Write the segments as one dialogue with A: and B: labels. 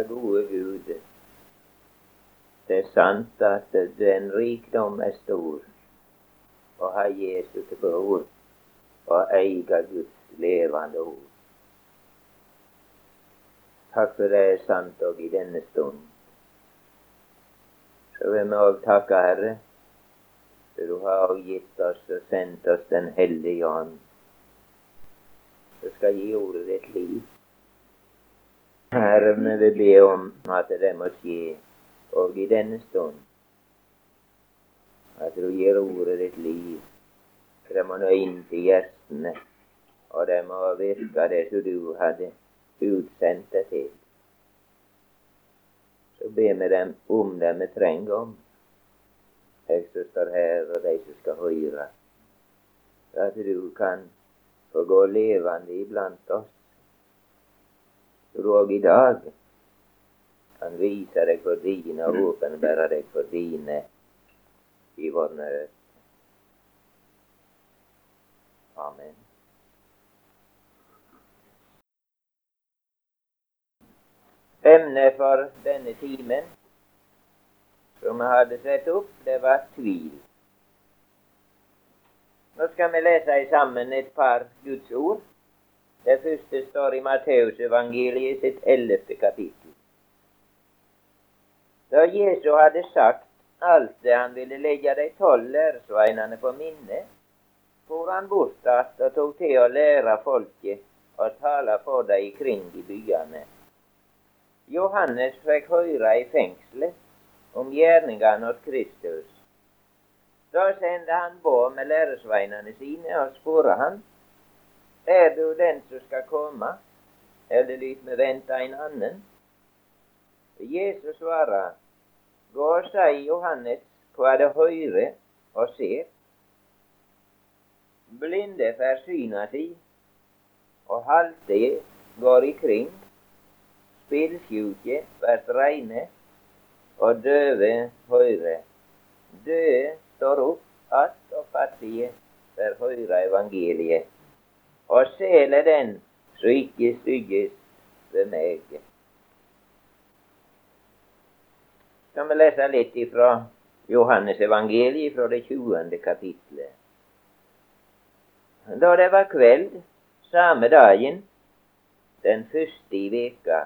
A: Ja, gode Gud, det er sant at den rikdom er stor å ha Jesus til bror og eie Guds levende ord. Takk for det er sant òg i denne stund. Så vil vi òg takke Herre, for du har gitt oss og sendt oss Den hellige ånd, som skal gi ordet ditt liv. Herre, vi vil be om at det må skje og i denne stund. At du gir ordet ditt liv. Det må nå inn til hjertene, og det må virke det som du hadde utsendt det til. Så ber vi dem om det vi trenger om, jeg som står her, og de som skal høre. At du kan få gå levende iblant oss. Så du òg i dag Han viser deg for dine og åpenbærer deg for dine i vår nød. Amen. Emnet for denne timen som vi hadde sett opp, det var tvil. Nå skal vi lese sammen et par Guds ord. Det første står i Matteusevangeliet sitt ellevte kapittel. Da Jesu hadde sagt alt det han ville legge de tolv læresveinene på minne, for han bort att og tok til å lære folket og tale for dem kring i byene. Johannes fikk høre i fengselet om gjerningene hos Kristus. Da sendte han båd med læresveinene sine og spurte han, er du den som skal komme, eller lyt med vente en annen? Jesus svarer, Gå og si Johannes hva det hører og ser. Blinde får syna si, og halte går ikring. Spillsjuke blir reine, og døve hører. Døde står opp att, og fattige får høyre evangeliet. Og sel er den så ikke stygges ved meg. kan vi lese litt fra Johannes evangeliet, fra det 20. kapitlet. Da det var kveld samme dagen, den første i veka,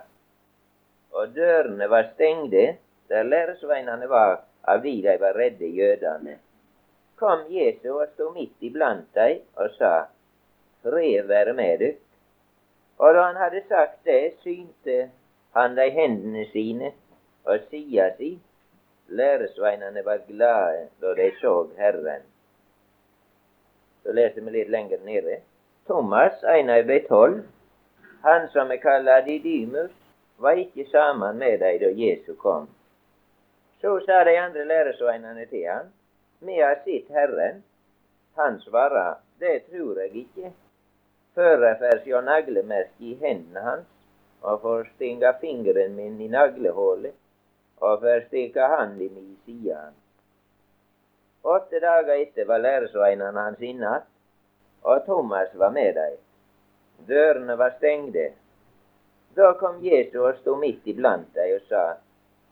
A: og dørene var stengde der læresveinene var av de de var redde jødene, kom Jesus og sto midt iblant dem og sa, Fred være med dere. Og da han hadde sagt det, synte han de hendene sine og sida si. Læresveinene var glade da de så Herren. Så leser vi litt lenger nede. Thomas, en av de tolv, han som er kalt Didymus, var ikke sammen med dem da Jesu kom. Så sa de andre læresveinene til han, Vi har sett Herren. Han svarer, Det tror jeg ikke, før jeg får sjå naglemerket i hendene hans og får stinga fingeren min i naglehullet og får stikka handa mi i sida hans. Åtte dager etter var læresveinene hans inne igjen, og Thomas var med dem. Dørene var stengde. Da kom Jesu og sto midt iblant dem og sa,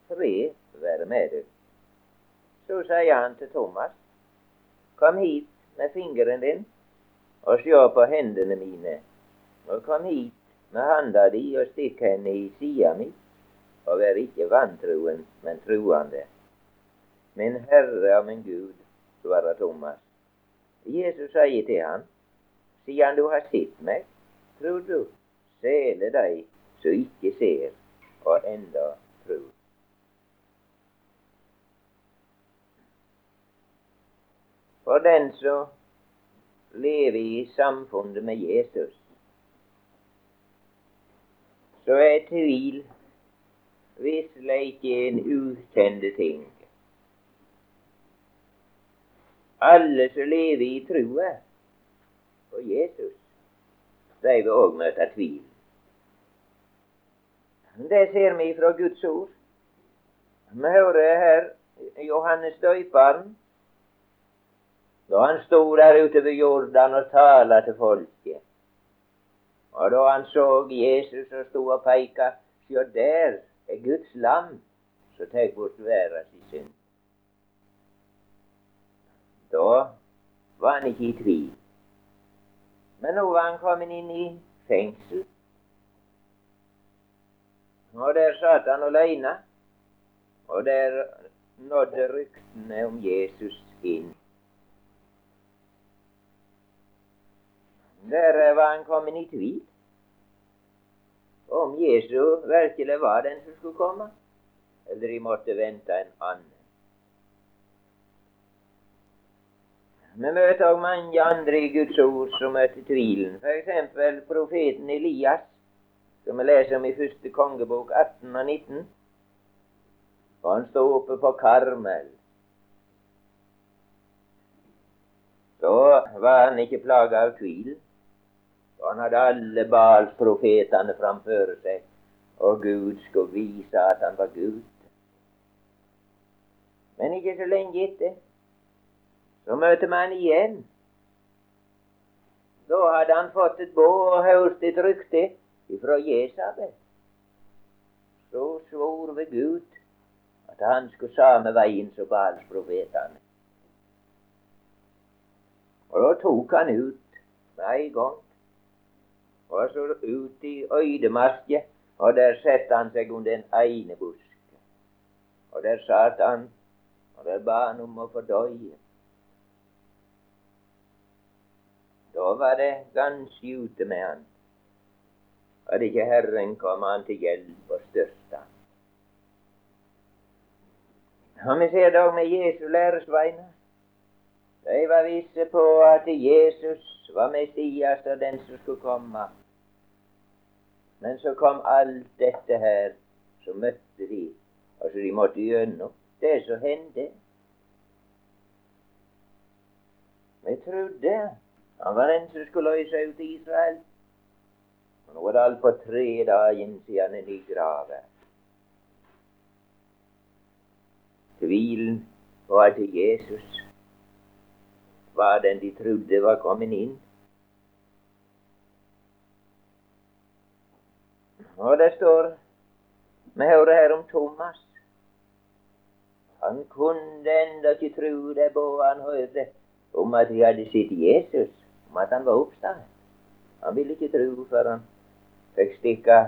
A: Fred være med deg. Så sier han til Thomas, Kom hit med fingeren din og sjå på hendene mine, og kom hit med handa di og stikk henne i sida mi og vær ikke vantroen, men truende. Min Herre og min Gud, svarer Thomas. Jesus sier til han, siden du har sett meg, tror du, sele deg som ikke ser, og enda tror. For den som lever i samfunnet med Jesus, så er tvil visselig ikke en ukjente ting. Alle som lever i trua på Jesus, de vil òg møte tvil. Det ser vi fra Guds ord. Vi hører her Johannes døyperen, da han stod der ute ved Jordan og tala til folket. Og da han så Jesus og sto og peika, sjå der er Guds lam som tar bort verdens synd. Da var han ikke i tvil. Men nå var han kommet inn i fengsel. Og der satt han alene, og der nådde ryktene om Jesus inn. Der var han kommet i tvil om Jesu virkelig var den som skulle komme, eller de måtte vente en annen. Vi møter også mange andre i Guds ord som møter tvilen. F.eks. profeten Elias, som vi leser om i første kongebok 18 og 19. Og han stod oppe på Karmel. Så var han ikke plaga av tvil. Og han hadde alle Baals-profetene framfor seg, og Gud skulle vise at han var Gud. Men ikke så lenge etter så møter man igjen. Da hadde han fått et båd og hørt et rykte ifra Jesabel. Så svor ved Gud at han skulle samme veien som Baals-profetene. Og da tok han ut med en gang og så ut i øydemarka, og der satte han seg under en einebusk. Og der satt han, og der ba han om å få døye. Da var det ganske ute med han. Hadde ikke Herren kom han til hjelp og han. Og vi ser dog med Jesu læresveiner. De var visse på at Jesus var Messias og den som skulle komme. Men så kom alt dette her, så møtte de, og så de måtte gjennom det som hendte. Vi trodde han var den som skulle løse ut Israel. Og nå er det alt på tre dager siden han er i grava. Tvilen var til Jesus var den de trodde var kommet inn. Og det står Vi hører her om Thomas. Han kunne enda ikke tro det på han hørte om at de hadde sett Jesus, om at han var oppstått. Han ville ikke tro før han fikk stikke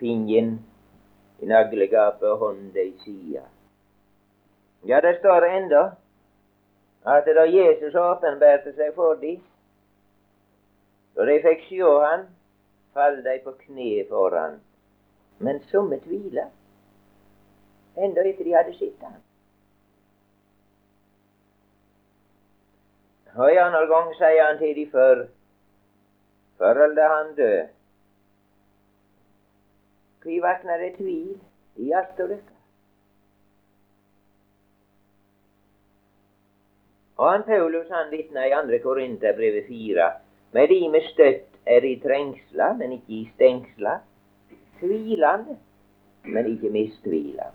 A: fingeren i naglegapet og hånda i sida. Ja, det står enda at da Jesus åpenbarte seg for dem, da de fikk sjå han, falt de på kne for han men somme tviler, enda etter de hadde sett han. Og en annen gang sier han til de før, før eller han død. Kvi vakner det tvil i og lykke? Og han Paulus han vitner i 2. Korinterbrevet 4 med de med støtt er i trengsla, men ikke i stengsler tvilende, men ikke mistvilende.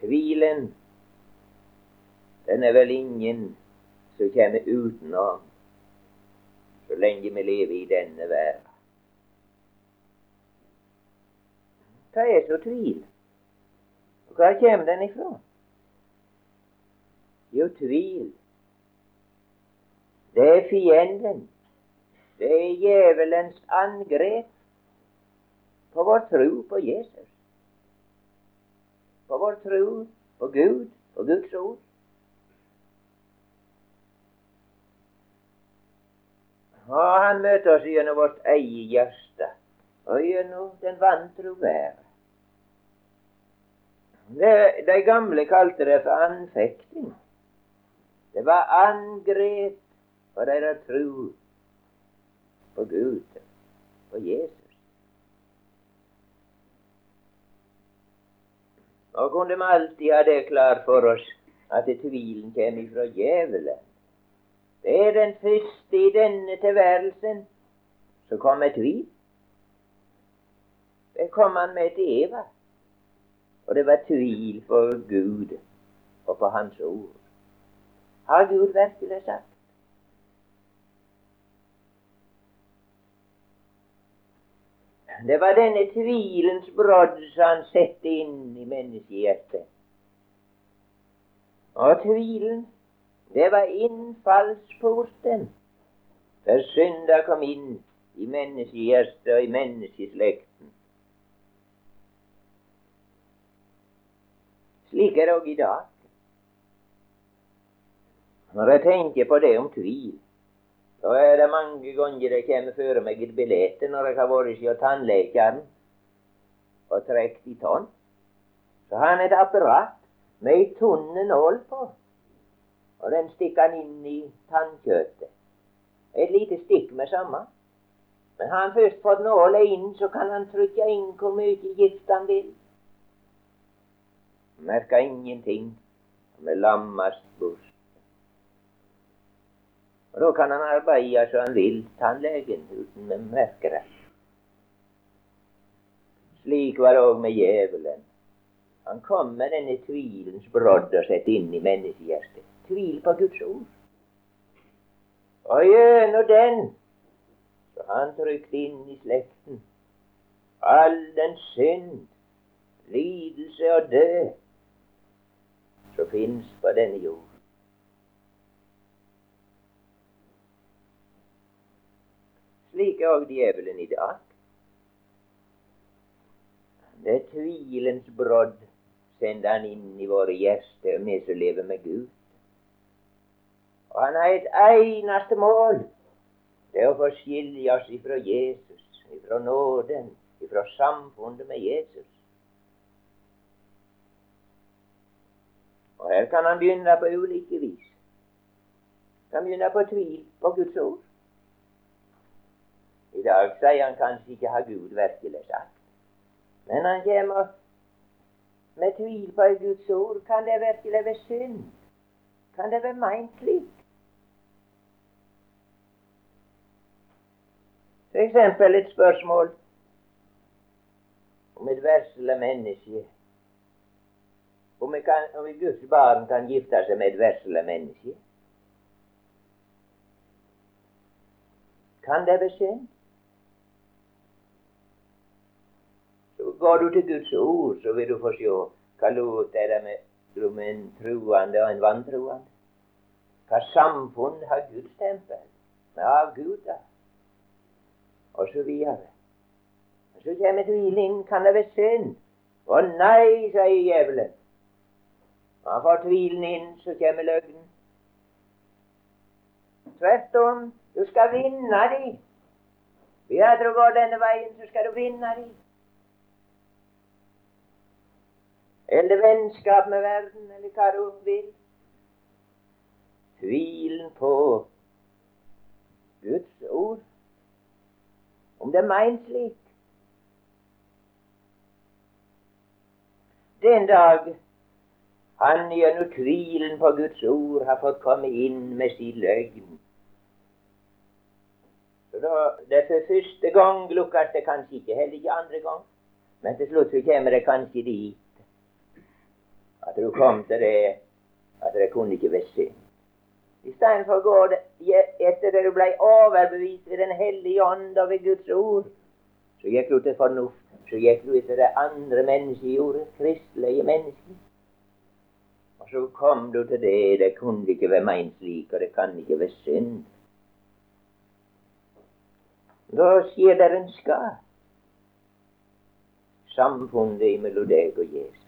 A: Tvilen, den er vel ingen som kommer utenom så lenge vi lever i denne verden. Hva er så tvil? Og hva kommer den ifra? Jo, tvil. Det er fienden det er djevelens angrep på vår tro på Jesus. På vår tro på Gud, på Guds ord. Og han møter oss gjennom vårt eget hjerte og gjennom den vantro verden. De gamle kalte det for anfekting. Det var angrep på deres tro på Gud, på Jesus. Nå kunne vi alltid ha det klart for oss at tvilen kommer fra djevelen. Det er den første i denne tilværelsen som kom med tvil. Det kom han med til Eva. Og det var tvil på Gud og på Hans ord. Har Gud virkelig sagt? Det var denne tvilens brodd som han satte inn i menneskehjertet. Og tvilen, det var innfallsporten der synda kom inn i menneskehjertet og i menneskeslekten. Slik er det òg i dag. Når jeg tenker på det om tvil, så er det mange ganger jeg kommer føre meg et bilde når jeg har vært hos tannlegen og trukket i tann. Så har han et apparat med ei tunne nål på, og den stikker han inn i tannkjøttet. Et lite stikk med samme. Men har han først fått nåla inn, så kan han trykke inn hvor mye gift han vil. Merker ingenting med lammast bort. Og Da kan han arbeide som han vil, tannlegen, uten å merke det. Slik var det òg med djevelen. Han kom med denne tvilens brodd og sette inn i menneskehjertet. Tvil på Guds ord. Og gjennom den så han trykt inn i slekten all den synd, lidelse og død som fins på denne jord. Slik er òg djevelen i dag. Det er tvilens brodd sender han inn i våre hjerter, vi som lever med Gud. Og han har et eneste mål. Det er å få skilje oss ifra Jesus, ifra nåden, ifra samfunnet med Jesus. Og her kan han begynne på ulike vis. Han kan begynne på tvil på Guds ord. I dag sier han kanskje ikke har Gud virkelig sagt. Men han kommer med tvil på Guds ord. Kan det virkelig være synd? Kan det være meint slik? Eksempel et spørsmål om et vesle menneske. Om, kan, om Guds barn kan gifte seg med et vesle menneske. Kan det være synd? Går du til Guds ord, så vil du få se hva lot er det mellom en truende og en vantruende. Hva samfunn har Guds tempel med avguder, og så videre. Og så kommer tvilingen. Kan det være synd? Å nei, sier djevelen. Han får tvilen inn, så kommer løgnen. Tvert om, du skal vinne de. Ved at du går denne veien, så skal du vinne de. Eller vennskap med verden, eller hva du vil. Tvilen på Guds ord, om det er meint slik. Den dag han gjennom tvilen på Guds ord har fått komme inn med sin løgn. Så da, det er for første gang lukkes det kanskje ikke, heller ikke andre gang. Men til slutt så kommer det kanskje dit at du kom til det at det kunne ikke være synd. Istedenfor å gå etter det du ble overbevist ved Den hellige ånd og ved Guds ord, så gikk du til fornuft. Så gikk du etter det andre mennesket gjorde, kristelige mennesker. Og så kom du til det det kunne ikke være meint slik, og det kan ikke være synd. Da skjer det en skade. Samfunnet mellom deg og Jesus.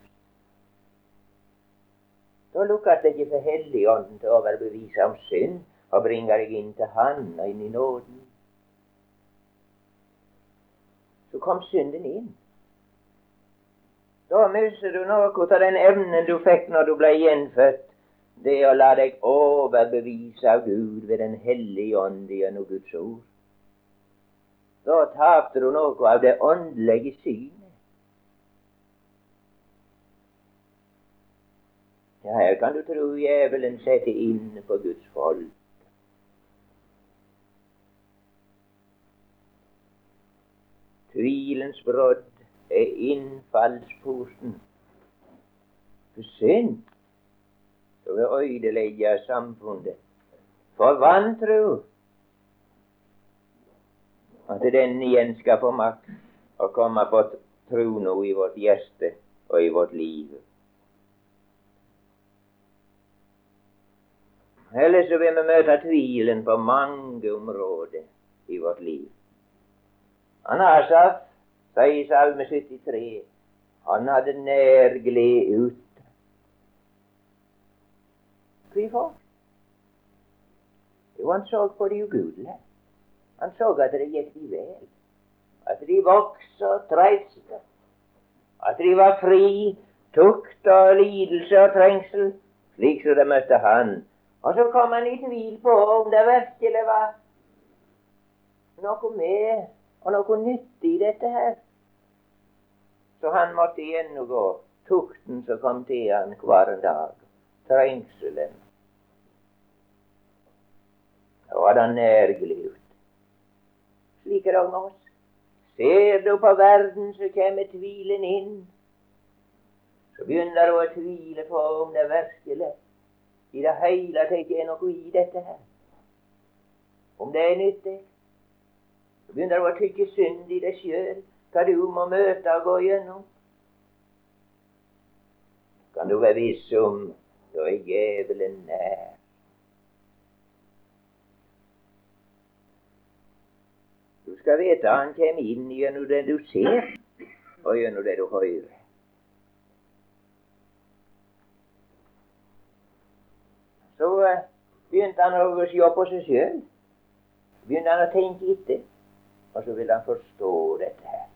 A: Lukkes det ikke for Helligånden til å overbevise om synd og bringe deg inn til Han og inn i nåden. Så kom synden inn. Da mister du noe av den evnen du fikk når du ble gjenfødt. Det å la deg overbevise av Gud ved Den hellige ånd gjennom Guds ord. Da tapte du noe av det åndelige syn. Ja, her kan du tro djevelen setter inn på Guds folk. Tvilens brodd er innfallsporten for synd som vil ødelegge samfunnet. For vantro at den igjen skal få makt å komme på tro nå i vårt hjerte og i vårt liv. Ellers så vil vi møte tvilen på mange områder i vårt liv. Han Asaf sier i Salme 73 han hadde nærglede ute. Hvorfor? Jo, han så på de ugudelige. Han så at det gikk de vel. At de vokste og treiste. At de var fri, tukt og lidelse og trengsel, slik som de møtte han. Og så kom han i tvil på om det virkelig var noe med og noe nyttig i dette her. Så han måtte gjennomgå tukten som kom til han hver dag, trengselen. Da var det nærglivet. Slik er det med oss. Ser du på verden, så kommer tvilen inn. Så begynner du å tvile på om det virkelig i det hele tatt er noe i dette her. Om det er nyttig. Så begynner du å tykke synd i deg sjøl, hva du må møte og gå gjennom. Kan du være viss om da er djevelen nær. Du skal vite han kommer inn gjennom det du ser, og gjennom det du hører. Så uh, begynte han å se på seg sjøl. Begynte han å tenke etter. Og så ville han forstå dette her.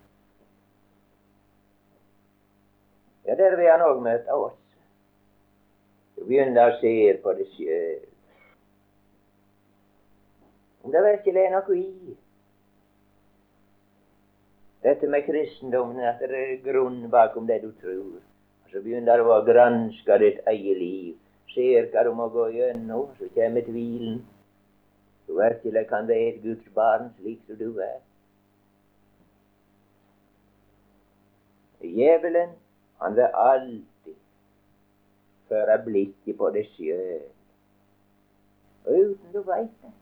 A: Ja, der vil han òg møte oss. Så begynner å se på det sjøl. Om det virkelig er noe i dette med kristendommen, at det er grunn bakom det du tror. Og Så begynner du å granske ditt eget liv. Ser hva du må gå gjennom, så kommer tvilen. Du virkelig kan være et Guds barn slik som du er. Djevelen, han vil alltid føre blikket på deg sjøl. Og uten du veit det,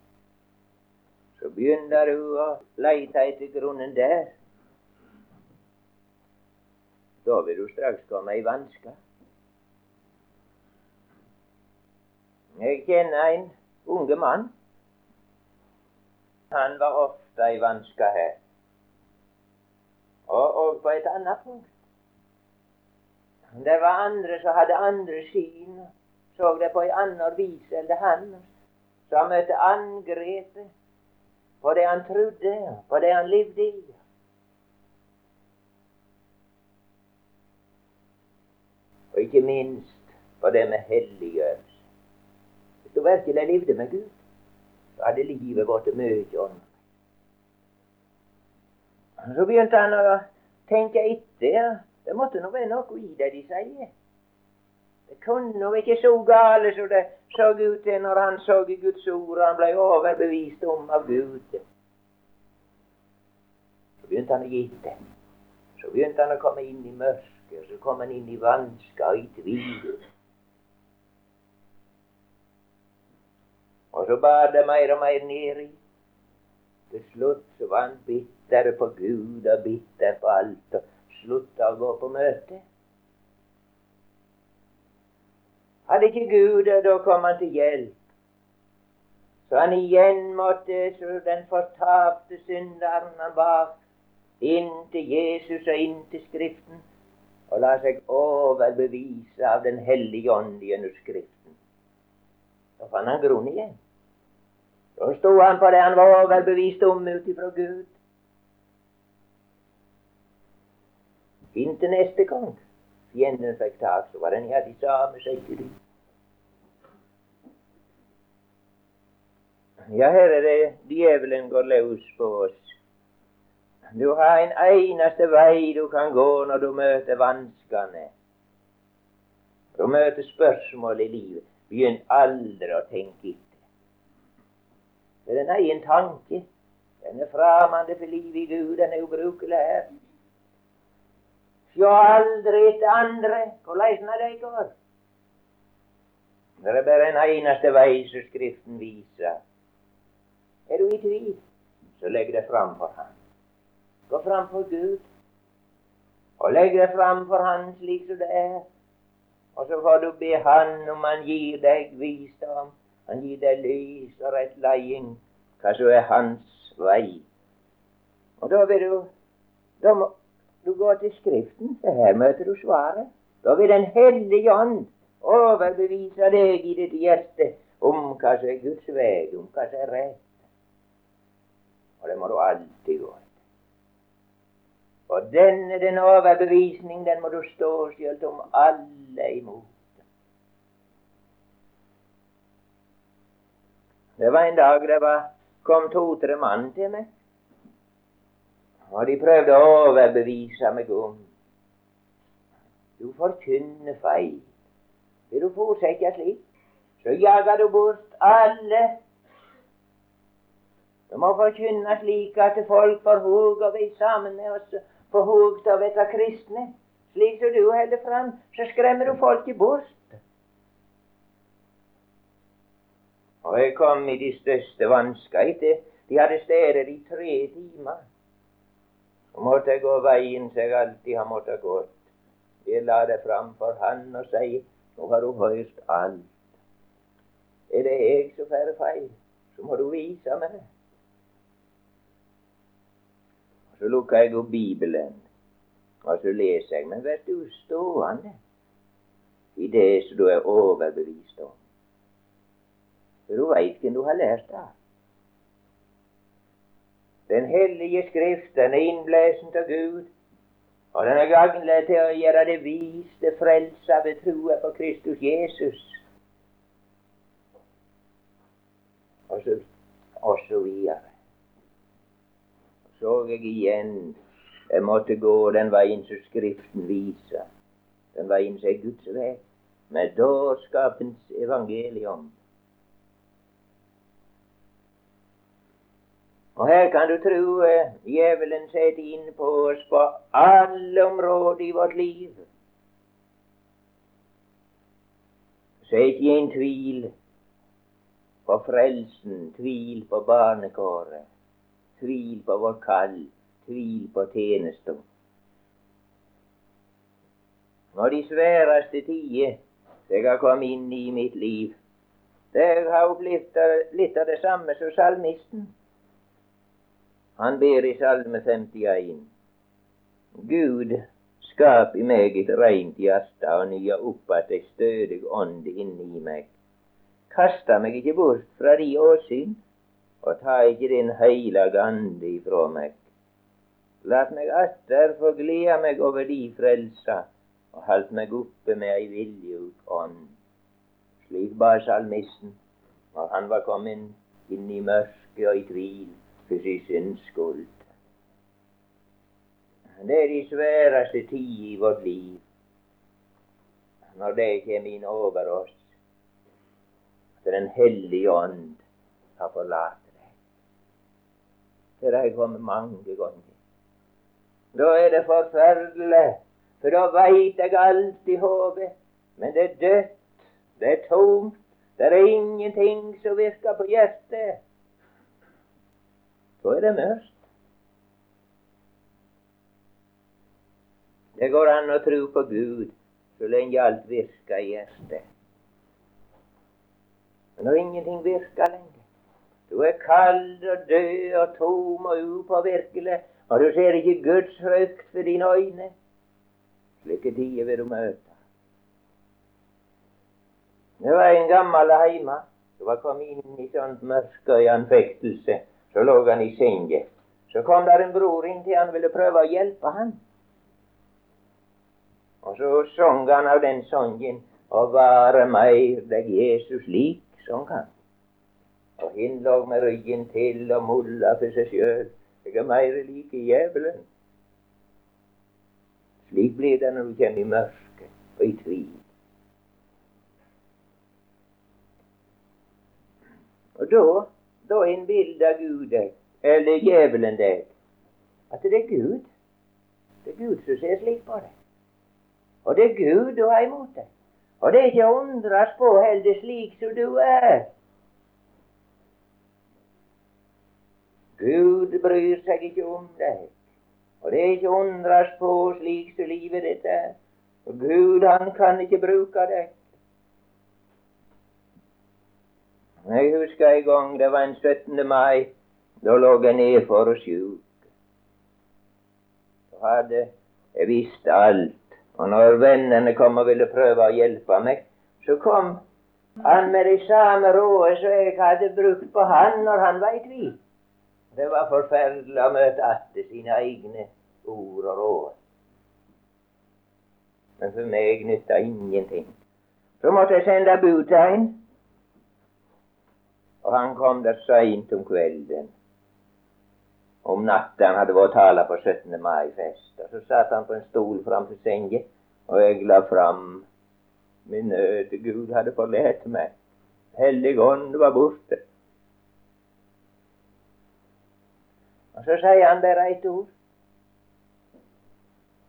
A: så begynner du å leite etter grunnen der. Da vil du straks komme i vansker. Jeg kjenner en unge mann. Han var ofte i vansker her. Og, og på et annet punkt. Det var andre som hadde andre syn, så det på en annen vis enn det han. Så han møtte angrepet på det han trodde, på det han levde i. Og ikke minst på det med helliggjørelse. Hvis du virkelig levde med Gud, så hadde livet blitt mye annet. Så begynte han å tenke etter. Det måtte nå være noe i det de sier. Det kunne nå ikke så gale som det så ut til når han så i Guds ord og han ble overbevist om av Gud. Så begynte han å gitte. Så begynte han å komme inn i mørket så kom han inn i vansker og i tvil. Og så bar det mer og mer nedi. Til slutt så var han bitter på Gud og bitter på alt, og slutta å gå på møte. Hadde ikke Gud det, da kom han til hjelp. Så han igjen måtte, så den fortapte synderen han var, inn til Jesus og inn til Skriften og la seg overbevise av Den hellige ånd gjennom Skriften. Da fant han grunn igjen. Da sto han på det han var overbevist om ut ifra Gud. Inntil neste gang fienden fikk tak, så var den her de samme skjeggene. Ja, her er det djevelen går løs på oss. Du har en eneste vei du kan gå når du møter vanskene. Du møter spørsmål i livet. Begynn aldri å tenke etter. Det er en egen tanke. Den er framande for livet i Gud. Den er ubrukelig her. Sjå aldri etter andre. Hvordan det går. Det er bare en eneste vei som Skriften viser. Er du i tvil, så legg det fram for Han. Gå fram for Gud. og legg det fram for Han slik som det er. Og så får du be Han om Han gir deg visdom, Han gir deg lys og rett leiing, hva som er Hans vei. Og da vil du da må du gå til Skriften, for her møter du svaret. Da vil Den hellige ånd overbevise deg i ditt hjerte om hva som er Guds vei, om hva som er rett. Og det må du alltid gå. Og denne den overbevisning, den må du stå selv om alle imot. Det var en dag det var, kom to-tre mann til meg. Og de prøvde å overbevise meg om Du forkynner feil. Vil du fortsette slik, så jager du bort alle. Du må forkynne slik at folk får hug å være sammen med oss, får hug til å være kristne. Slik som du holder fram, så skremmer du folket bort. Og jeg kom i de største vansker. De hadde steder i tre timer. Så måtte jeg gå veien som jeg alltid har måttet gå. Jeg la det fram for Han og si nå har du hørt alt. Er det jeg som får feil, så må du vise meg det. Så lukker jeg opp Bibelen, og så leser jeg. Men blir du stående i det som du er overbevist om. For du har lært av. Den hellige Skrift, den er innblæsen av Gud, og den er gagnlig til å gjøre det vis til frelse ved troa på Kristus Jesus. Og så, og så videre. Så jeg igjen jeg måtte gå den veien som Skriften viser, den veien som er Guds vei, med dårskapens evangelium. Og her kan du eh, djevelen setter inn på oss på alle områder i vårt liv. Så er ikke en tvil på frelsen, tvil på barnekåret, tvil på vår kall, tvil på tjenesten. Når de sværeste tider jeg har kommet inn i mitt liv, det har opplevd litt av det samme som salmisten. Han ber i Salme 51. Gud, skap i meg et reint hjerte og nya opp att ei stødig ånd inni meg. Kasta meg ikke bort fra di åsyn, og ta ikke din heilage ande ifra meg. Lat meg atter få glede meg over di frelsa, og halt meg oppe med ei viljeut ånd. Slik ba salmisten når han var kommet inn i mørket og i tvil for sin syns. Det er de sværeste tid i vårt liv, når det kommer inn over oss, at Den hellige ånd har forlatt deg. Det har jeg kommet mange ganger. Da er det forferdelig, for da veit jeg alt i hodet, men det er dødt, det er tomt, det er ingenting som virker på hjertet. Så er det mørkt. Det går an å tro på Gud så lenge alt virker i hjertet. Men når ingenting virker lenger, du er kald og død og tom og upåvirkelig, og du ser ikke Guds frykt for dine øyne, slike tider vil du møte. Det var en gammel heime som var kommet inn i sånt mørke og i anfektelse. Så lå han i senga. Så kom der en bror inn til han ville prøve å hjelpe han. Og så sang han av den sangen og være meir deg Jesus lik, sang han. Og hin lå med ryggen til og mulla for seg sjøl. Jeg er meir lik djevelen. Slik blir det når du kommer i mørket og i tvil. Og da da innbiller Gud deg, eller djevelen deg, at det er Gud. Det er Gud som ser slik på deg. Og det er Gud du har imot deg. Og det er ikke å undres på heller slik som du er. Gud bryr seg ikke om deg. Og det er ikke å undres på slik som livet ditt er. Og Gud, han kan ikke bruke deg. Jeg husker en gang det var en 17. mai. Da lå jeg nede for å sjuk. Så hadde jeg visst alt. Og når vennene kom og ville prøve å hjelpe meg, så kom han med de samme råd som jeg hadde brukt på han når han var i tvil. Det var forferdelig å møte atter sine egne ord og råd. Men for meg nytta ingenting. Så måtte jeg sende bud til en, og han kom der seint om kvelden. Om natta han hadde vært tala på 17. mai-fest. Og så satt han på en stol framfor senga, og jeg la fram min nød. Gud hadde forlatt meg. Hellig ånd var borte. Og så sier han bare ett ord.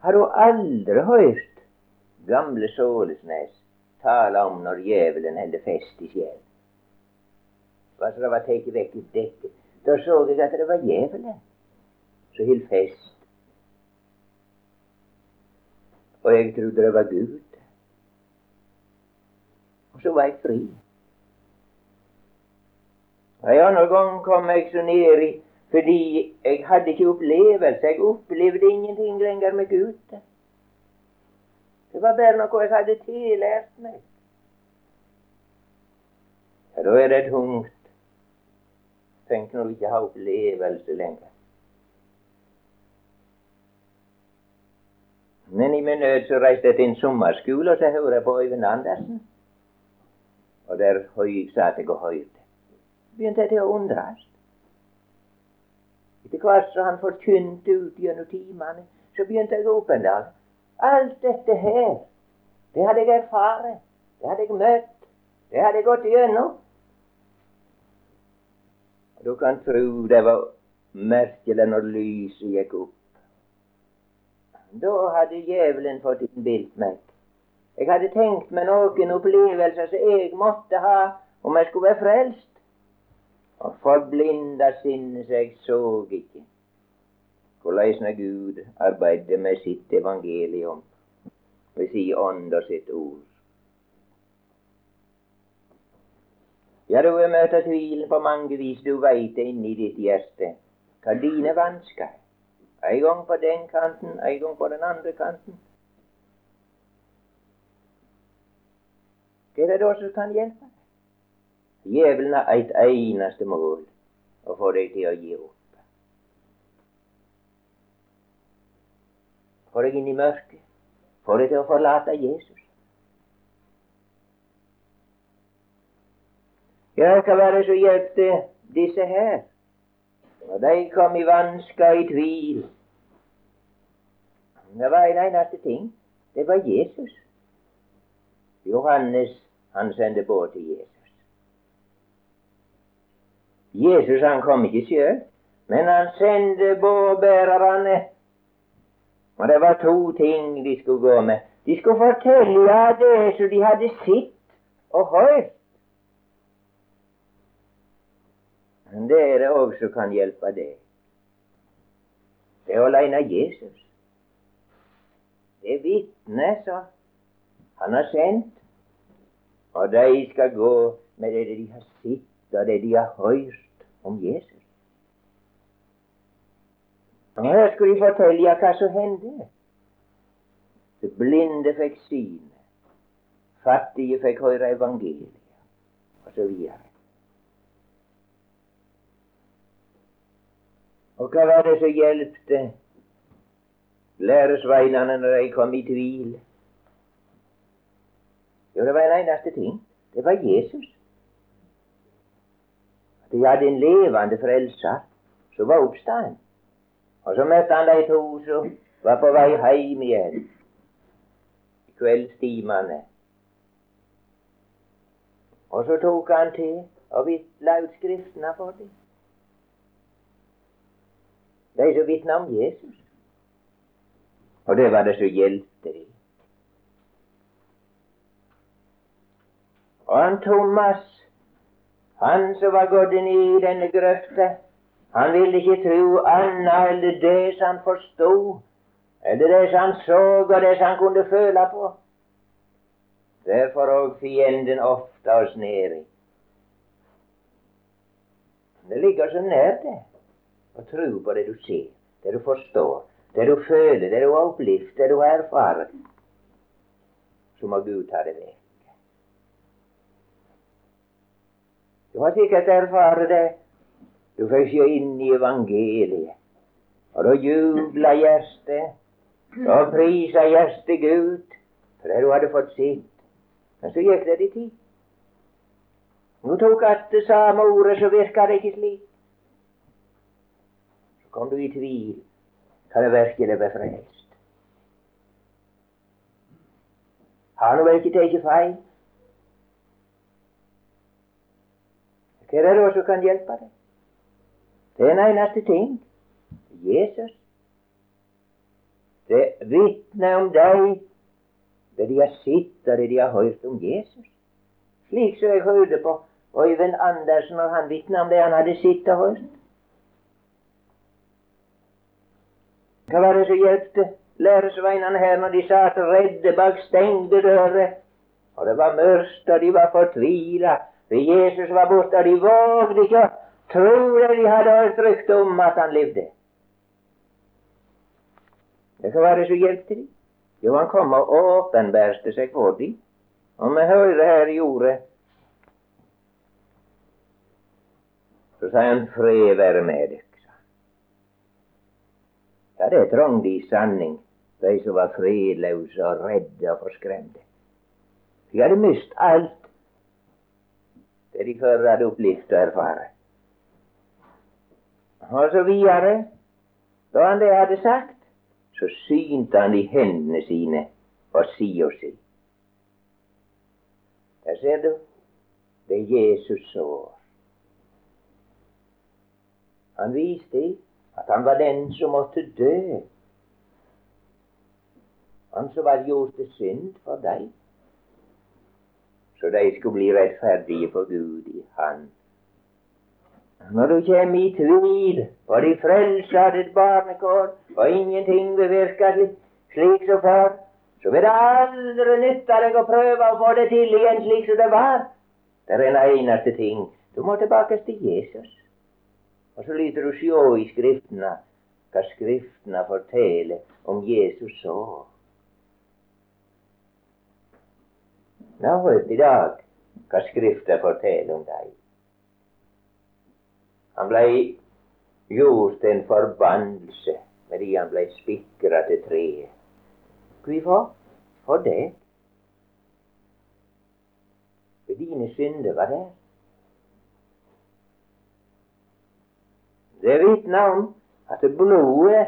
A: Har du aldri hørt gamle Sålesnes tale om når djevelen holder fest i sjelen? Hva så var tatt vekk dekket. Da så jeg at det var djevelen som holdt fest. Og jeg trodde det var Gud. Og så var jeg fri. En annen gang kom jeg så ned fordi jeg hadde ikke opplevelse. Jeg opplevde ingenting lenger med Gud. Det var bare noe jeg hadde tillært meg. Ja, da er det tungt. Tenk når du ikke har opplevelse lenger. Men i min nød så reiste jeg til en sommerskole, og så hørte jeg på Øyvind Andersen. Og der satt jeg og hørte. Begynte jeg til å undres. Etter hvert som han forkynte ut gjennom timene, så begynte jeg å åpne Alt dette her, det hadde jeg erfart, det hadde jeg møtt, det hadde jeg gått igjennom. Du kan tro det var merkelig når lyset gikk opp. Da hadde djevelen fått innbilt meg. Jeg hadde tenkt meg noen opplevelser som jeg måtte ha om jeg skulle være frelst og forblinda sinnet så jeg så ikke hvordan Gud arbeider med sitt evangelium, med sin ånd og sitt ord. Ja, du vil møte tvilen på mange vis. Du veit det inni ditt hjerte hva dine vansker er. En gang på den kanten, en gang på den andre kanten. Hva er det da som kan hjelpe? Djevelen har et eneste mål å få deg til å gi opp. Få deg inn i mørket. Få deg til å forlate Jesus. Ja, skal være så hjelpe disse her? Og de kom i vansker, i tvil Det var en eneste ting. Det var Jesus. Johannes, han sendte båt til Jesus. Jesus han kom ikke sjøl, men han sendte båtbærerne. Og det var to ting de skulle gå med. De skulle fortelle det som de hadde sett og hørt. Men det er det òg som kan hjelpe deg. Det er aleine Jesus. Det er vitnet som han har sendt. Og de skal gå med det de har sett og det de har hørt om Jesus. Og her skulle de fortelle hva som hendte. Det blinde fikk syne, fattige fikk høre evangeliet, osv. Og hva var det som hjelpte læresveinene når de kom i tvil? Jo, det var en eneste ting. Det var Jesus. De hadde en levende frelser som var oppstanden. Og så møtte han de to som var på vei hjem igjen i kveldstimene. Og så tok han til og vitla ut Skriftene for dem. De som vitna om Jesus. Og det var det som hjelpte dem. Og han Thomas han som var gått inn i denne grøfta, Han ville ikke tro annet enn det som han forstod, eller det som han så, og det som han kunne føle på. Derfor òg fienden ofte oss ned i. Det ligger så nær det å tro på det du ser, det du forstår, det du føler, det du har opplevd, det du har erfart. Så må Gud ta det vekk. Du har sikkert erfart det. Du fikk se inn i evangeliet, og da jubla hjertet. Da prisa hjertet Gud for det du hadde fått sett. Men så gikk det litt tid. Nå tok att det samme ordet, så virka det ikke slik. Kom du i tvil. Kan det virkelig være frelst? Har nå ikke tatt feil? Hva er det som kan hjelpe deg? Det er en eneste ting. Jesus. Det vitner om deg det de har sett og det de har hørt om Jesus. Slik som jeg hørte på Øyvind Andersen når han vitna om det han hadde sett og hørt. Hva var det som hjelpte læresveinene her når de satt redde bak stengte dører? Og det var mørkt, og de var fortvila, for Jesus var borte, og de vågde ikke å tro det de hadde hørt rykte om at han levde. Hva var det som hjelpte dem? Jo, han kom og åpenbærte seg for dem. Og vi hører her i ordet Så sier han 'fred være med dykk'. Det trong de i sanning, de som var fredløse og redde og forskremte. De hadde mist alt det de før hadde opplevd og erfart. Og så videre, da han det hadde sagt, så synte han i hendene sine og sida si. Der ser du. Det er Jesus sår. Han viste at han var den som måtte dø. Han som var gjort til synd for deg. Så de skulle bli rettferdige for Gud i Han. Når du kommer i tvil, og de frelser ditt barnekår, og ingenting bevirka slik som før, så vil det aldri nytte deg å prøve å få det til igjen slik som det var. Det er en eneste ting. Du må tilbake til Jesus. Og så lyder du sjå i Skriftene hva Skriftene forteller om Jesus så. Vi har i dag hva Skrifta forteller om deg. Han blei gjort en forbannelse fordi han blei spikra til treet. Hvorfor? For det. For dine synder var der. Det vitner om at blodet,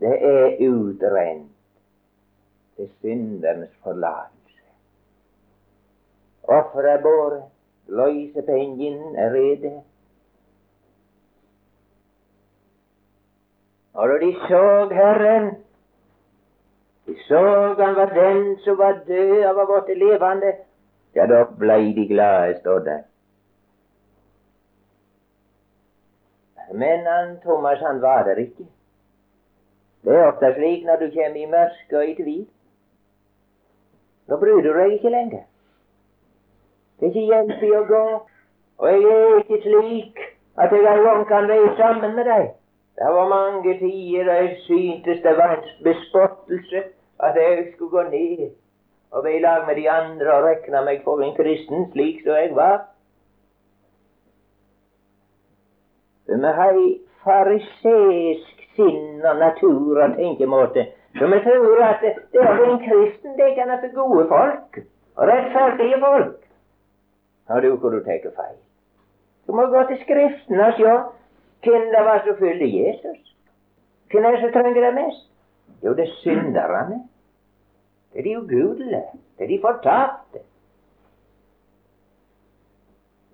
A: det er utrent til syndernes forlatelse. Offeret er båret, løsepengen er rede. Og da de så Herren, de så han var den som var død og var blitt levende, ja, da blei de glade, står det. Men han Thomas, han var der ikke. Det er ofte slik når du kommer i mørke og i tvil. Nå bryr du deg ikke lenger. Det er ikke hjelp i å gå. Og jeg er ikke slik at jeg en gang kan være sammen med deg. Det var mange tider da jeg syntes det var en bespottelse at jeg skulle gå ned og være i lag med de andre og regne meg for en kristen slik som jeg var. Vi har ei fariseisk sinn og natur og tenkemåte. Så vi tror at det er en kristen, det kan være gode folk og rettferdige folk. Har du hvor du tar feil? Du må gå til Skriften og se hvem det var som fulgte Jesus. Hvem er det som trenger det mest? Jo, det er synderne. Det er de ugudelige. Det er de fortapte.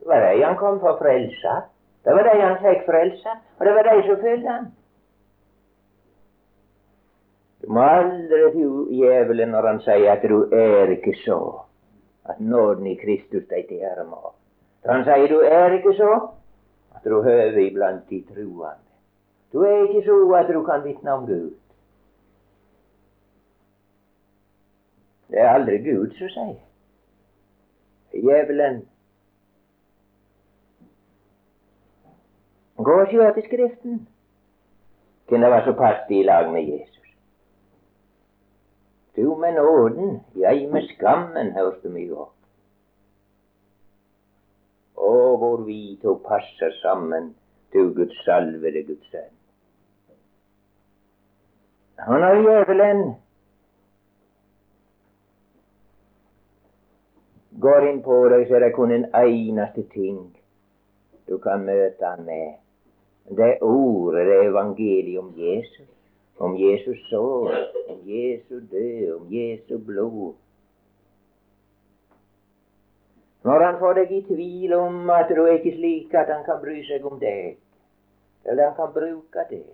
A: Det var de han kom for å frelse. Det var de han fikk frelse, og det var de som fulgte han. Du må aldri tro djevelen når han sier at du er ikke så, at nåden i Kristus deg til ære må. Han sier du er ikke så, at du høver iblant de troende. Du er ikke så at du kan vitne om Gud. Det er aldri Gud som sier. Djevelen. Gå og se til Skriften. Det var som passet i lag med Jesus. Du med nåden, jeg med skammen, høres det mye går. Å, hvor vi to passer sammen, du Guds salvede Guds sønn. Han er djevelen går inn på deg, så er det kun en eneste ting du kan møte han med. Det er ordet, det er evangeliet om Jesus. Om Jesus sår, om Jesu død, om Jesu blod. Når han får deg i tvil om at du er ikke slik at han kan bry seg om deg, eller han kan bruke deg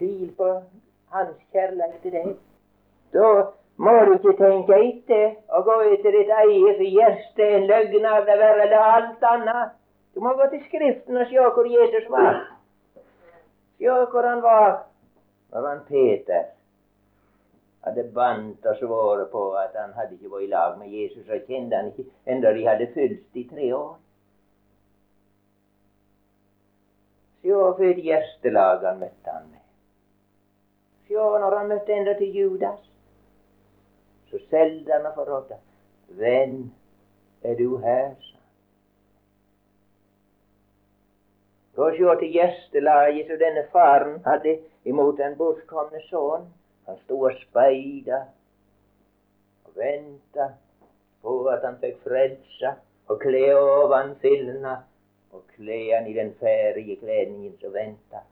A: Tvil på hans kjærlighet til deg. Da må du ikke tenke etter og gå etter ditt eget hjerte, en løgner det verre eller alt annet. Du må gå til Skriften og se hvor Jesus var. Se hvor han var når han Peter hadde bandt og svoret på at han hadde ikke vært i lag med Jesus, og kjente han ikke enda de hadde fylt i tre år. Se for et gjestelag han møtte han med. Se når han møtte enda til Judas, så solgte han og forrådte. Venn, er du her? sa Gå og sjå til gjestelaget som denne faren hadde imot den bortkomne sønnen. Han sto og speida og venta på at han fikk frelsa og kle av han fillene og kle han i den ferdige kledningen som venta.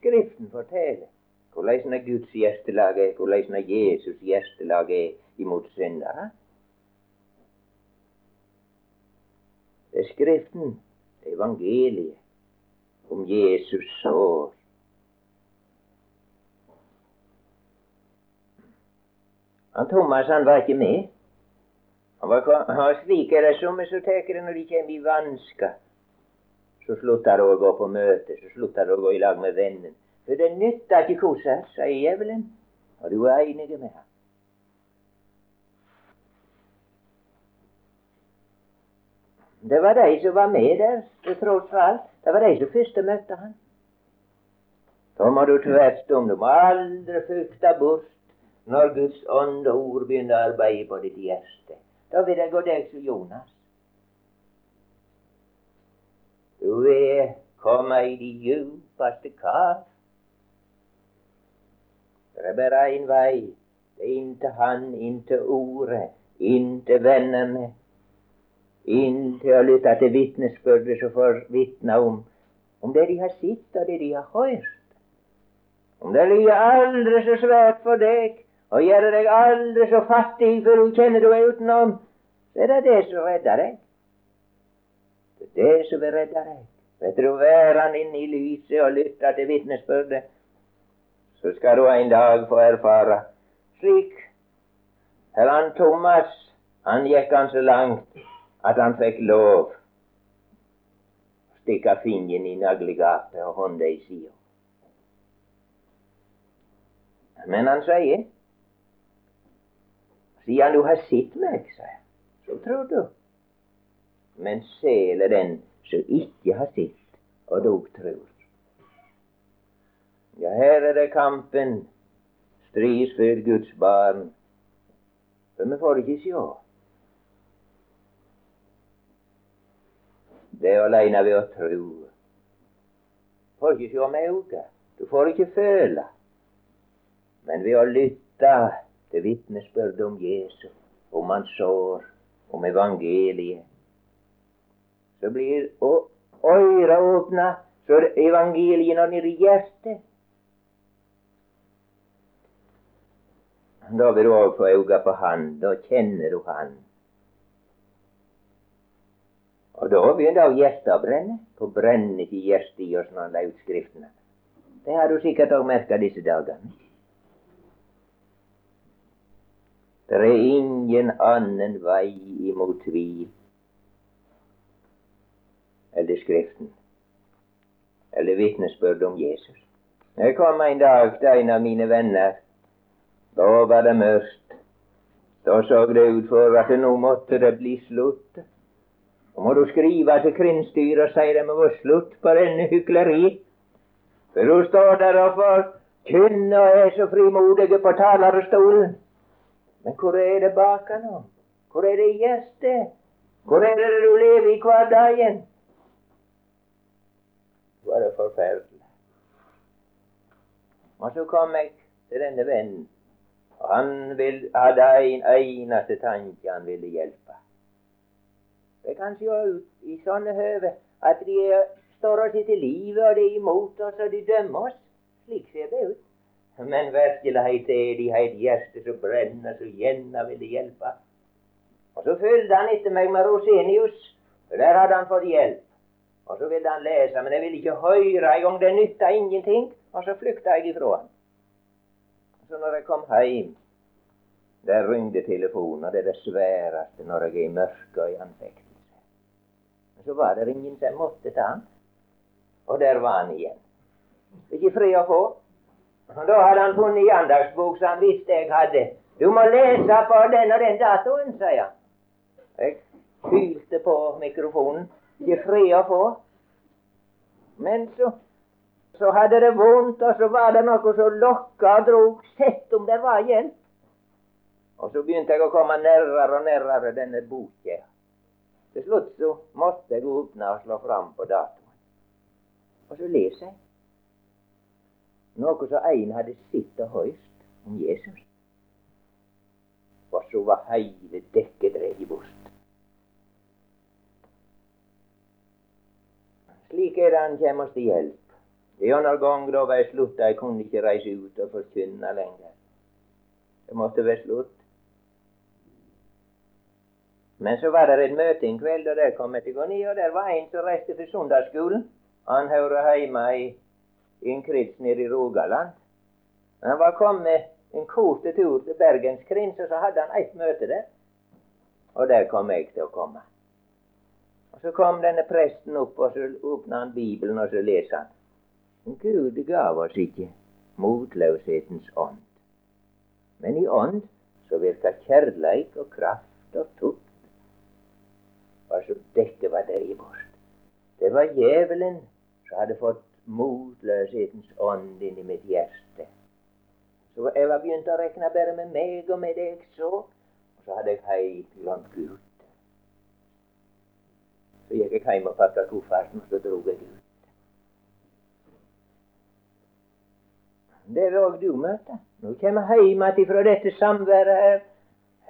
A: Skriften forteller hvordan er Guds gjestelag er, hvordan er Jesus gjestelag er imot syndere. Det er Skriften, evangeliet, om Jesus sår Han Thomas han var ikke med. Han var, han slik er det som tar det når de kommer i vansker. Så slutter de å gå på møte, så slutter de å gå i lag med vennen. For det nytter ikke hvordan, sier djevelen. Og du er enig med ham. Det var de som var med der, tross alt. Det var de som først møtte han. Da må du tvert om. Du må aldri fukte bort når Guds ånd og ord begynner å arbeide på ditt hjerte. Da vil det gå deg som Jonas. Du er kommet i de djupeste kav. Det er bare én vei. Det er inn til Han, inn til Ordet, inn til vennene. Inn til å lytte til vitnesbyrdet som får vitne om, om det de har sett og det de har hørt. Om det ligger aldri så svært for deg og gjøre deg aldri så fattig før du kjenner du er utenom, så er det det som redder deg. Det er det som vil redde deg. Vet du, være han inne i lyset og lytte til vitnesbyrdet, så skal du en dag få erfare slik han Thomas, han gikk han så langt at han fikk lov å stikke fingeren i naglegapet og hånda i sida. Men han sier siden du har sett meg, sier så tror du. Men sel er den som ikke har sett, og dog tror. Ja, her er det kampen, strids for Guds barn. For vi får ikke sjå. Det er aleine ved å. Du får ikke sjå med auga. Du får ikke føle. Men ved å lytte til vitnesbyrdet om Jesus, om hans sår, om evangeliet. Så blir øyra åpna for evangeliet når nede i hjertet. Da vil du òg få auga på Han. Da kjenner du Han. Og da begynner av hjertet å brenne. På brenner ikke hjertet i oss når han la ut Skriftene? Det har du sikkert òg merka disse dagene. Det er ingen annen vei imot tvil. eller Skriften, eller vitnesbyrd om Jesus. Jeg kom en dag til en av mine venner. Da var det mørkt. Da så det ut for at nå måtte det bli slutt. Nå må du skrive til krinsstyret og si det må være slutt på denne hykleri. For du står der og forkynner og er så frimodige på talerstolen. Men hvor er det baka nå? Hvor er det hjertet? Hvor er det du lever i hverdagen? Var det forferdelig. Og så kom jeg til denne vennen, han vil, hadde en eneste tanke han ville hjelpe. Det kan se ut i sånne høve at de står oss til livet, og de er imot oss, og de dømmer oss. Slik ser det ut. Men virkelig er de har et hjerte som brenner, så gjerne ville hjelpe. Og så fulgte han etter meg med Rosenius, der hadde han fått hjelp. Og så ville han lese, men jeg ville ikke høre engang. Det nytta ingenting. Og så flykta jeg ifra han. Så når jeg kom hjem, der ringte telefonen, og det er det sværeste når jeg er i mørket og i anfektelse. Men så var det ingen som måtte ta han. Og der var han igjen. Ikke fri å få. Og da hadde han funnet i andagsbok som han visste jeg hadde. Du må lese på den og den datoen, sier han. Jeg fylte på mikrofonen ikke fri å få. Men så, så hadde det vondt, og så var det noe som lokka og drog, sett om det var hjelp. Og så begynte jeg å komme nærmere og nærmere denne boka. Til slutt så måtte jeg åpne og slå fram på datoen. Og så leser jeg noe som en hadde sett og hørt om Jesus. Og så var hele dekket dreid bort. Slik er det han kommer oss til hjelp. En annen gang da var jeg slutta, jeg kunne ikke reise ut og forkynne lenger. Det måtte være slutt. Men så var det et møte en kveld, og der kom jeg til ned, og der var en som reiste til søndagsskolen. Han hører hjemme i, en krets nede i Rogaland. Han var kommet en kort tur til Bergenskrins, og så hadde han ett møte der. Og der kom jeg til å komme. Og Så kom denne presten opp, og så åpna han Bibelen, og så leser han. Gud gav oss ikke motløshetens ånd. Men i ånd så virker kjærleik og kraft og tukt. Altså, dette var bort. Det var djevelen som hadde fått motløshetens ånd inn i mitt hjerte. Så jeg var begynt å regne bare med meg og med det jeg så, og så hadde jeg helt glemt Gud. Så gikk jeg hjem og pakka kofferten, og så dro jeg ut. Det vil òg du møte. Når du kommer hjem igjen fra dette samværet her.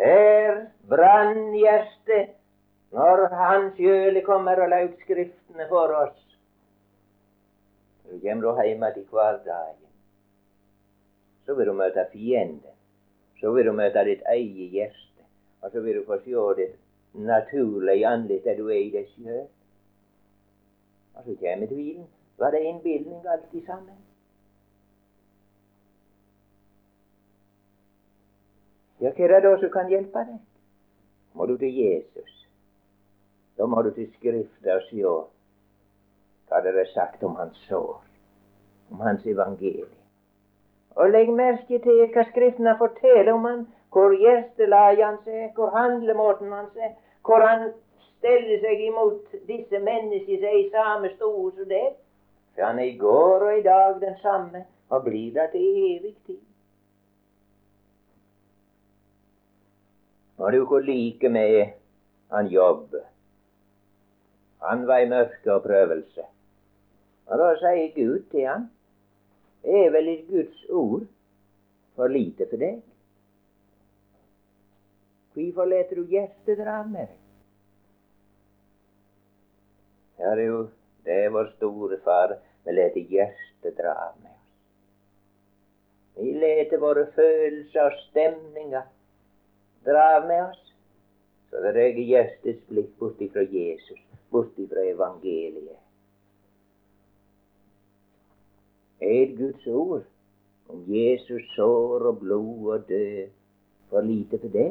A: Her brann hjertet når Hans sjøl kommer og lauk Skriftene for oss. Du kommer du hjem igjen hverdagen. Så vil du møte fienden. Så vil du møte ditt eget hjerte. Og så vil du få se ditt naturlige ansikt der du er i deg sjøl. Og så kommer tvilen. Var det innbilning alt sammen? Ja, hva er det da som kan hjelpe deg? Må du til Jesus. Da må du til Skrifta og sjå hva det er sagt om hans sår, om hans evangelium. Og legg merke til hva Skriftene forteller om han hvor hjertelaget hans er, hvor handlemåten hans er, hvor han steller seg imot disse menneskene som er i samme stol som deg. For han er i går og i dag den samme, og blir det til evig tid. Og du ikke like med han Jobb. Han var i mørke og prøvelse. Og da sier Gud til han, er vel i Guds ord for lite for deg? Hvorfor leter du hjertet dra med deg? Ja, det er jo det vår store far. Vi leter hjertet dra med oss. Vi leter våre følelser og stemninger dra med oss. Så det reger hjertets blikk bort ifra Jesus, bort ifra evangeliet. Er Guds ord om Jesus sår og blod og død for lite for det?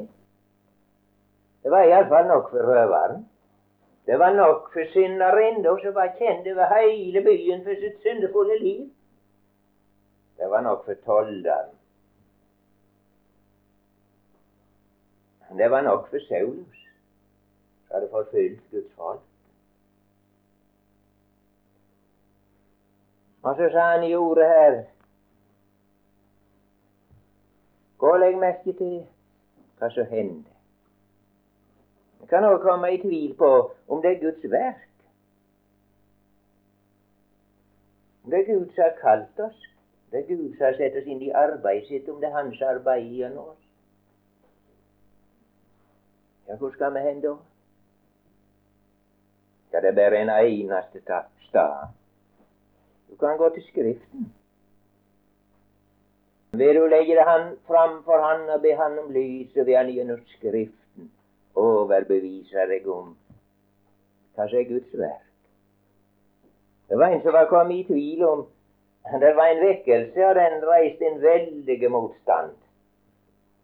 A: Det var iallfall nok for røveren. Det var nok for synderinna som var kjent over hele byen for sitt syndefulle liv. Det var nok for tolderen. Det var nok for Saulus, som hadde forfulgt Guds folk. Og så sa han i ordet her Gå og legg merke til hva som hender. Vi kan også komme i tvil på om det er Guds verk. Om det er Gud som har kalt oss. Det er Gud som har satt oss inn i arbeidet sitt, om det er Hans arbeid gjennom oss. Ja, hvor skal vi hen da? Ja, det er bare en eneste stad. Du kan gå til Skriften. Vil du legge det han fram for Han og be Han om lys, og vil Han gjennom Skriften overbevise deg om hva som er Guds verk. Det var en som var kommet i tvil om Det var en vekkelse, og den reiste en veldig motstand.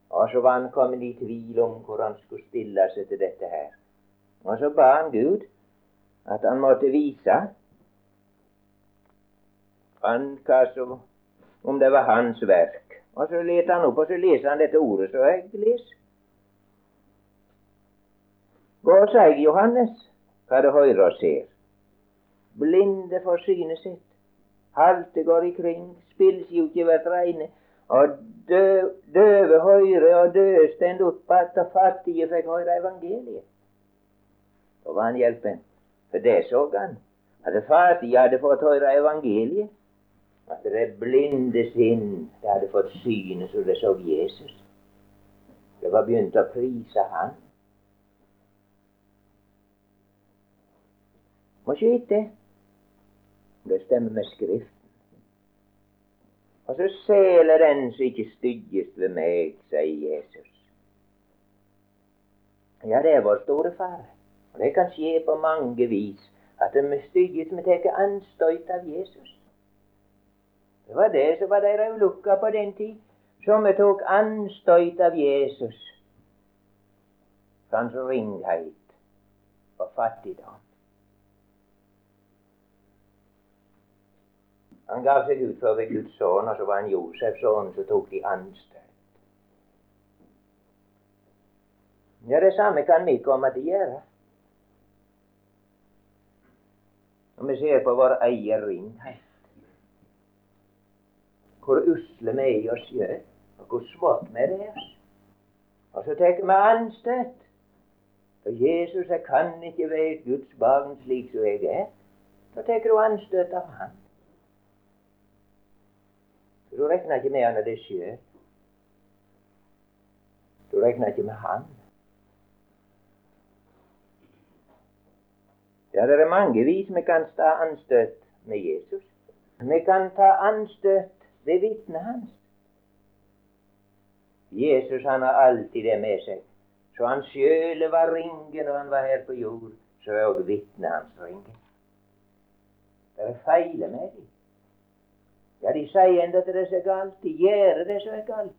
A: Og så var han kommet i tvil om hvor han skulle stille seg til dette her. Og så ba han Gud at han måtte vise han hva som om det var hans verk. Og så leter han opp, og så leser han dette ordet så jeg leser. Gå og si, Johannes, hva du hører og ser. Blinde for synet sitt. Halte går ikring, spillsjuke blir reine. Og døve høyre og døde stend opp att, og fattige fikk høre evangeliet. Da var han hjelpen. For det så han. At fattige hadde fått høre evangeliet. At det blinde sinn det hadde fått synet så det så Jesus. Det var begynt å prise Han. Må ikke Det stemmer med Skriften. Og så seler den som ikke styggest ved meg, sier Jesus. Ja, det er vår store fare. Og det kan skje på mange vis. At vi stygges, vi tar anstøyt av Jesus. Det var det som var deres ulykke på den tid. Som vi tok anstøyt av Jesus. Hans ringhet og fattigdom. Han gav seg ut for å være Guds sønn, og så var han Josefs sønn, så tok de anstøt. Ja, det samme kan vi komme til å gjøre. Når vi ser på vår egen ringhet, hvor usle vi er i oss sjøl, og hvor svake vi er. Og så tar vi anstøt. For Jesus, jeg kan ikke være Guds barn slik som jeg er. Så tar du anstøt av Du regner ikke med han når deg sjøl. Du regner ikke med han. Ja, det er mange vis vi kan ta anstøt med Jesus. Vi kan ta anstøt ved vitnet hans. Jesus han har alltid det med seg. Så han sjøl var ringen når han var her på jord, så er òg vitnet hans ringen. Det er feiler med dem. Ja, de sier enda til det er så galt. De gjør det som er galt.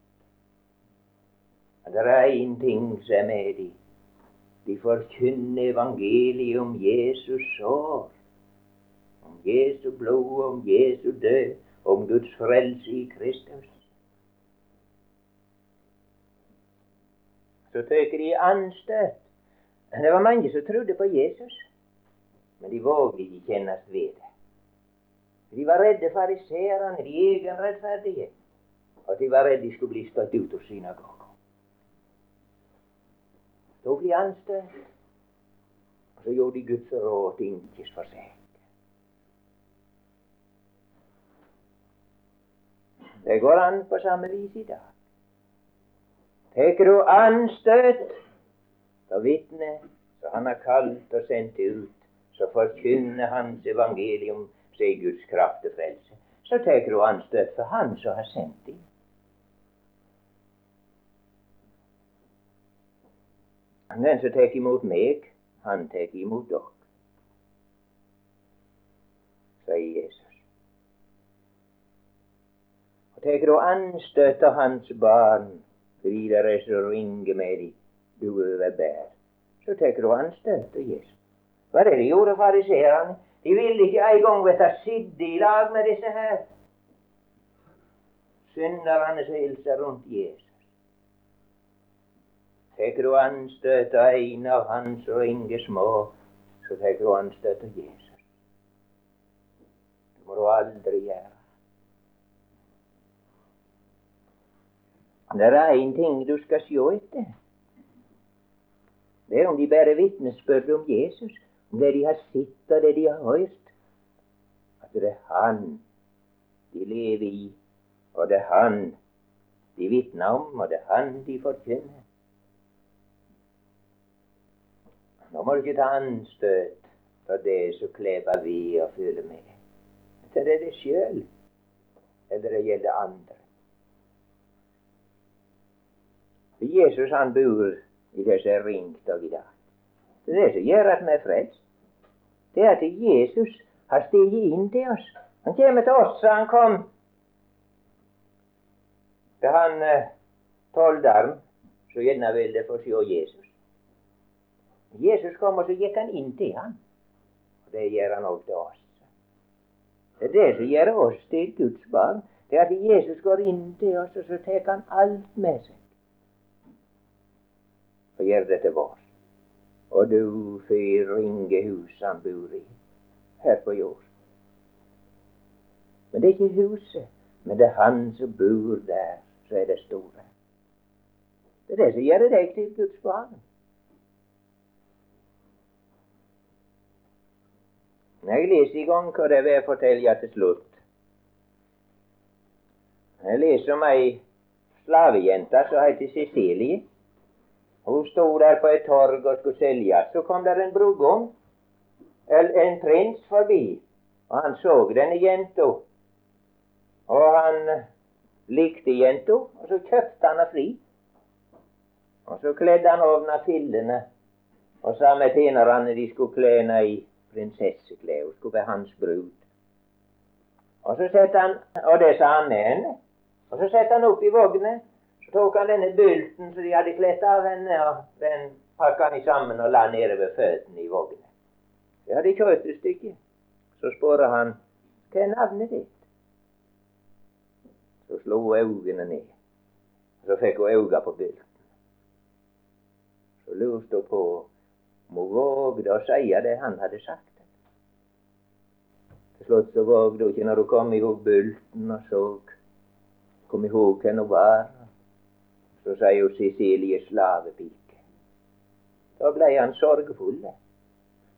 A: Men det er én ting som er med dem. De forkynner evangeliet om Jesus sår. Om Jesu blod, om Jesu død, om Guds frelse i Kristus. Så tar de anstøt. Det var mange som trodde på Jesus, men de vågde ikke kjennes ved det. De var redde fariseerne, de egenrettferdige. At de var redde de skulle bli støtt ut av synagogen. Så ble anstøtt. Og så gjorde de Guds råd til ikke for seg. Det går an på samme vis i dag. Tar du anstøt av vitnet som han har kalt og sendt ut, så forkynner hans evangelium seg Guds kraft til frelse, så tar du anstøt for Han som har sendt dem. Den som tar imot meg, han tar imot dere, sier Jesus. Og tar du anstøt av Hans barn, fordi det er så ringe med dem, du overbær, så tar du anstøt av Jesus. Hva er det de gjorde, fariseerne? De ville ikke engang vite sidde i lag med disse her synderne som hilser rundt Jesus. Tar du anstøt av en av hans og Inge små, så tar du anstøt av Jesus. Det må du aldri gjøre. Det er én ting du skal se etter. Det er om de bærer vitnesbyrd om Jesus, det de har sett og det de har hørt. At det er Han de lever i, og det er Han de vitner om, og det er Han de forkynner. Nå må du ikke ta anstøt for det som kleber vi og føler med. Det er det sjøl, eller det gjelder andre. Jesus han bor i det som er ringt av i dag. Det er det som gjør at vi er frelst. Det er at Jesus har steget inn til oss. Han kommer til oss så han kom til han eh, tolderen som gjerne ville få se Jesus. Jesus kom, og så gikk han inn til ham. Det gjør han òg til oss. Det er det som gjør oss til Guds barn. Det er at Jesus går inn til oss, og så tar han alt med seg og gjør det til vår. Og du får ringe hus han bor i her på jord. Men det er ikke huset, men det er han som bor der, som er det store. Det er det som gjør deg til Guds barn. Jeg leser i gang hva det vil fortelle til slutt. Jeg leser om ei slavejente som heter Cecilie. Hun sto der på et torg og skulle selge. Så kom der en brudgom, en prins, forbi. Og han så denne jenta. Og han likte jenta, og så kjøpte han henne fri. Og så kledde han av henne fillene og sa med tjenerne de skulle kle henne i prinsesseklær. Hun skulle være hans brud. Og så sette han, og det sa han henne. Og så setter han opp i vognen tok han denne bulten som de hadde kledd av henne, og den pakka han sammen og la nede ved føttene i vogna. De hadde kjørt et stykke. Så spør han hva er navnet ditt? Så slo hun øynene ned. Så fikk hun øynene på bulten. Så lurte hun på om hun vågde å si det han hadde sagt. Til slutt så vågde hun ikke når hun kom i hug bulten og så kom i hug hvem hun var. Så sier jo Cecilie slavepike. Da blei han sorgfull.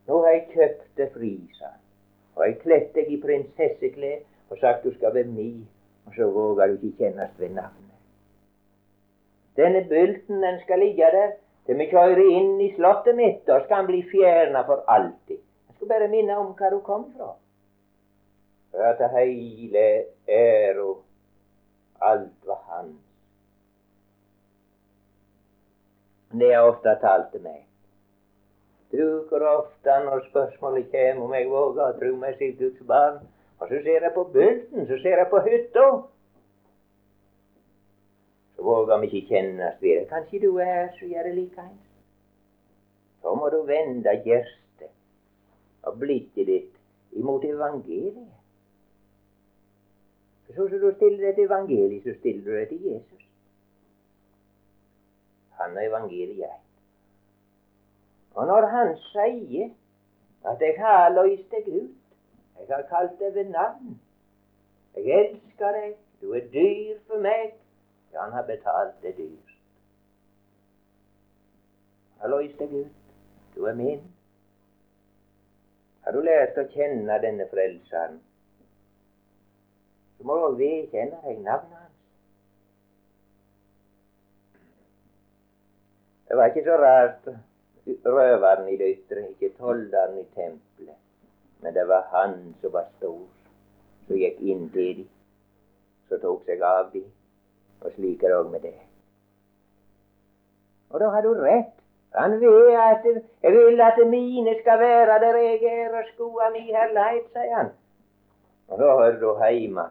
A: Nå har jeg kjøpt deg fri, sa han. Og jeg kledt deg i prinsesseklær og sagt du skal være mi. Og så våger du ikke kjennes ved navnet. Denne bulten den skal ligge der til vi kjører inn i slottet mitt. Da skal han bli fjerna for alltid. Jeg skal bare minne om hvor du kom fra. For at hele æra, alt var hans. Det har ofte talt til meg. Du, hvor ofte når spørsmålet kommer om jeg våger å tro meg sitt Guds barn, og så ser jeg på bulten, så ser jeg på hytta, så våger vi ikke kjennes det. Kanskje du er som gjør det likeens. Så må du vende hjertet og blikket ditt imot evangeliet. Så som du stiller deg til evangeliet, så stiller du deg til Jesus han evangeliet. Og når han sier at 'jeg har løst deg ut', 'jeg har kalt deg ved navn', 'jeg elsker deg', 'du er dyr for meg', ja, han har betalt det dyrt. har løst deg ut, du er min. Har du lært å kjenne denne Frelseren, så må du vedkjenne deg navnet hans. Det var ikke så rart røveren i det ytre, ikke tolleren i tempelet. Men det var han som var stor, som gikk inn til dem, som tok seg av dem. Og slik er det òg med det. Og da har du rett. Han vil at jeg vil at mine skal være der jeg er, og skoa mi herlighet, sier han. Og da hører du heime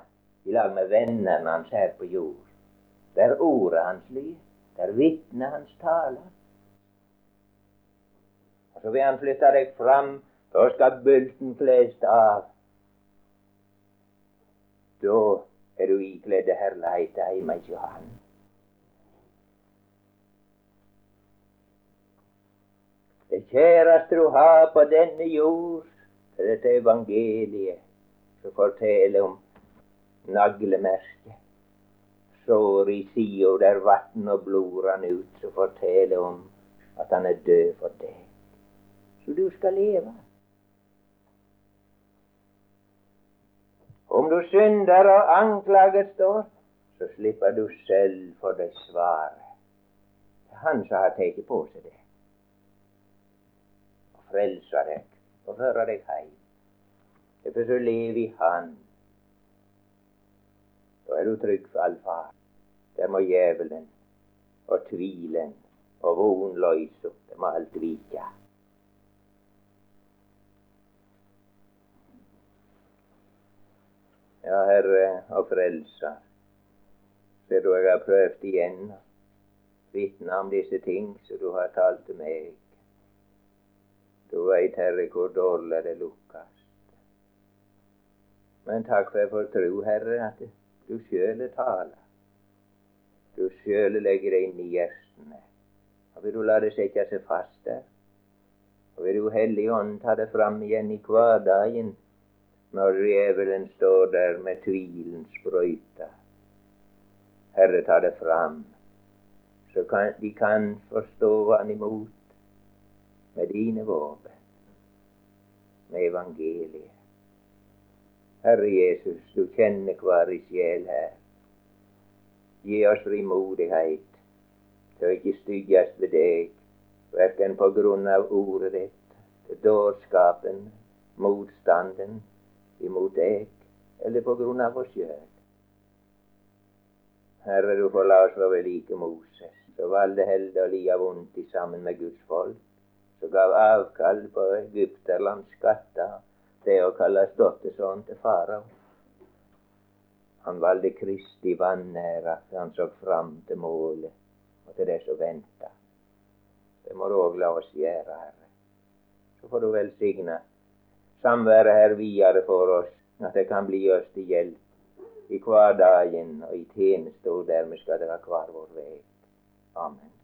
A: i lag med vennene hans her på jord, der ordet hans lyder. Der vitner hans taler. Og så vil han flytte deg fram Da skal bulten flest av. Da er du ikledd herlighet hjemme hos Han. Det kjæreste du har på denne jord, er dette evangeliet som forteller om naglemerket. Sår i sida der vann og blod rann ut, som forteller om at han er død for deg. Så du skal leve. Om du synder og anklaget står, så slipper du selv for det svaret. Han som har tatt på seg det Og frelser deg og fører deg hjem. Derfor så lever i Han. Da er du trygg for all far. Der må djevelen og tvilen og vonløysa, det må alt vike. Ja, Herre og Frelser, ser du jeg har prøvd igjen vitne om disse ting som du har talt til meg. Du veit, Herre, hvor dårlig det lukkast. Men takk for jeg får tro, Herre, at du sjøl taler. Du sjøl legger deg inn i hjertene. Og vil du la det sette seg fast der. Og vil du Hellige Ånd ta det fram igjen i hverdagen når djevelen står der med tvilens sprøyta. Herre, ta det fram, så kan, de kan forstå han imot med dine våpen, med evangeliet. Herre Jesus, du kjenner hver sjel her. Gi oss frimodighet til å ikke stygges ved deg, verken på grunn av ordet ditt, dårskapen, motstanden imot deg, eller på grunn av oss sjøl. Herre, du får la oss være like Moses, som valgte heldig å lia vondt i sammen med Guds folk som gav avkall på Egypterlands skatter, det å kalle ståttesønn til farao. Han valgte Kristi vanære, for han så fram til målet og til det som venta. Det må du òg la oss gjøre, Herre. Så får du velsigne samværet her videre for oss, at det kan bli oss til hjelp i hverdagen og i tjeneste, og dermed skal dere hver vår vei. Amen.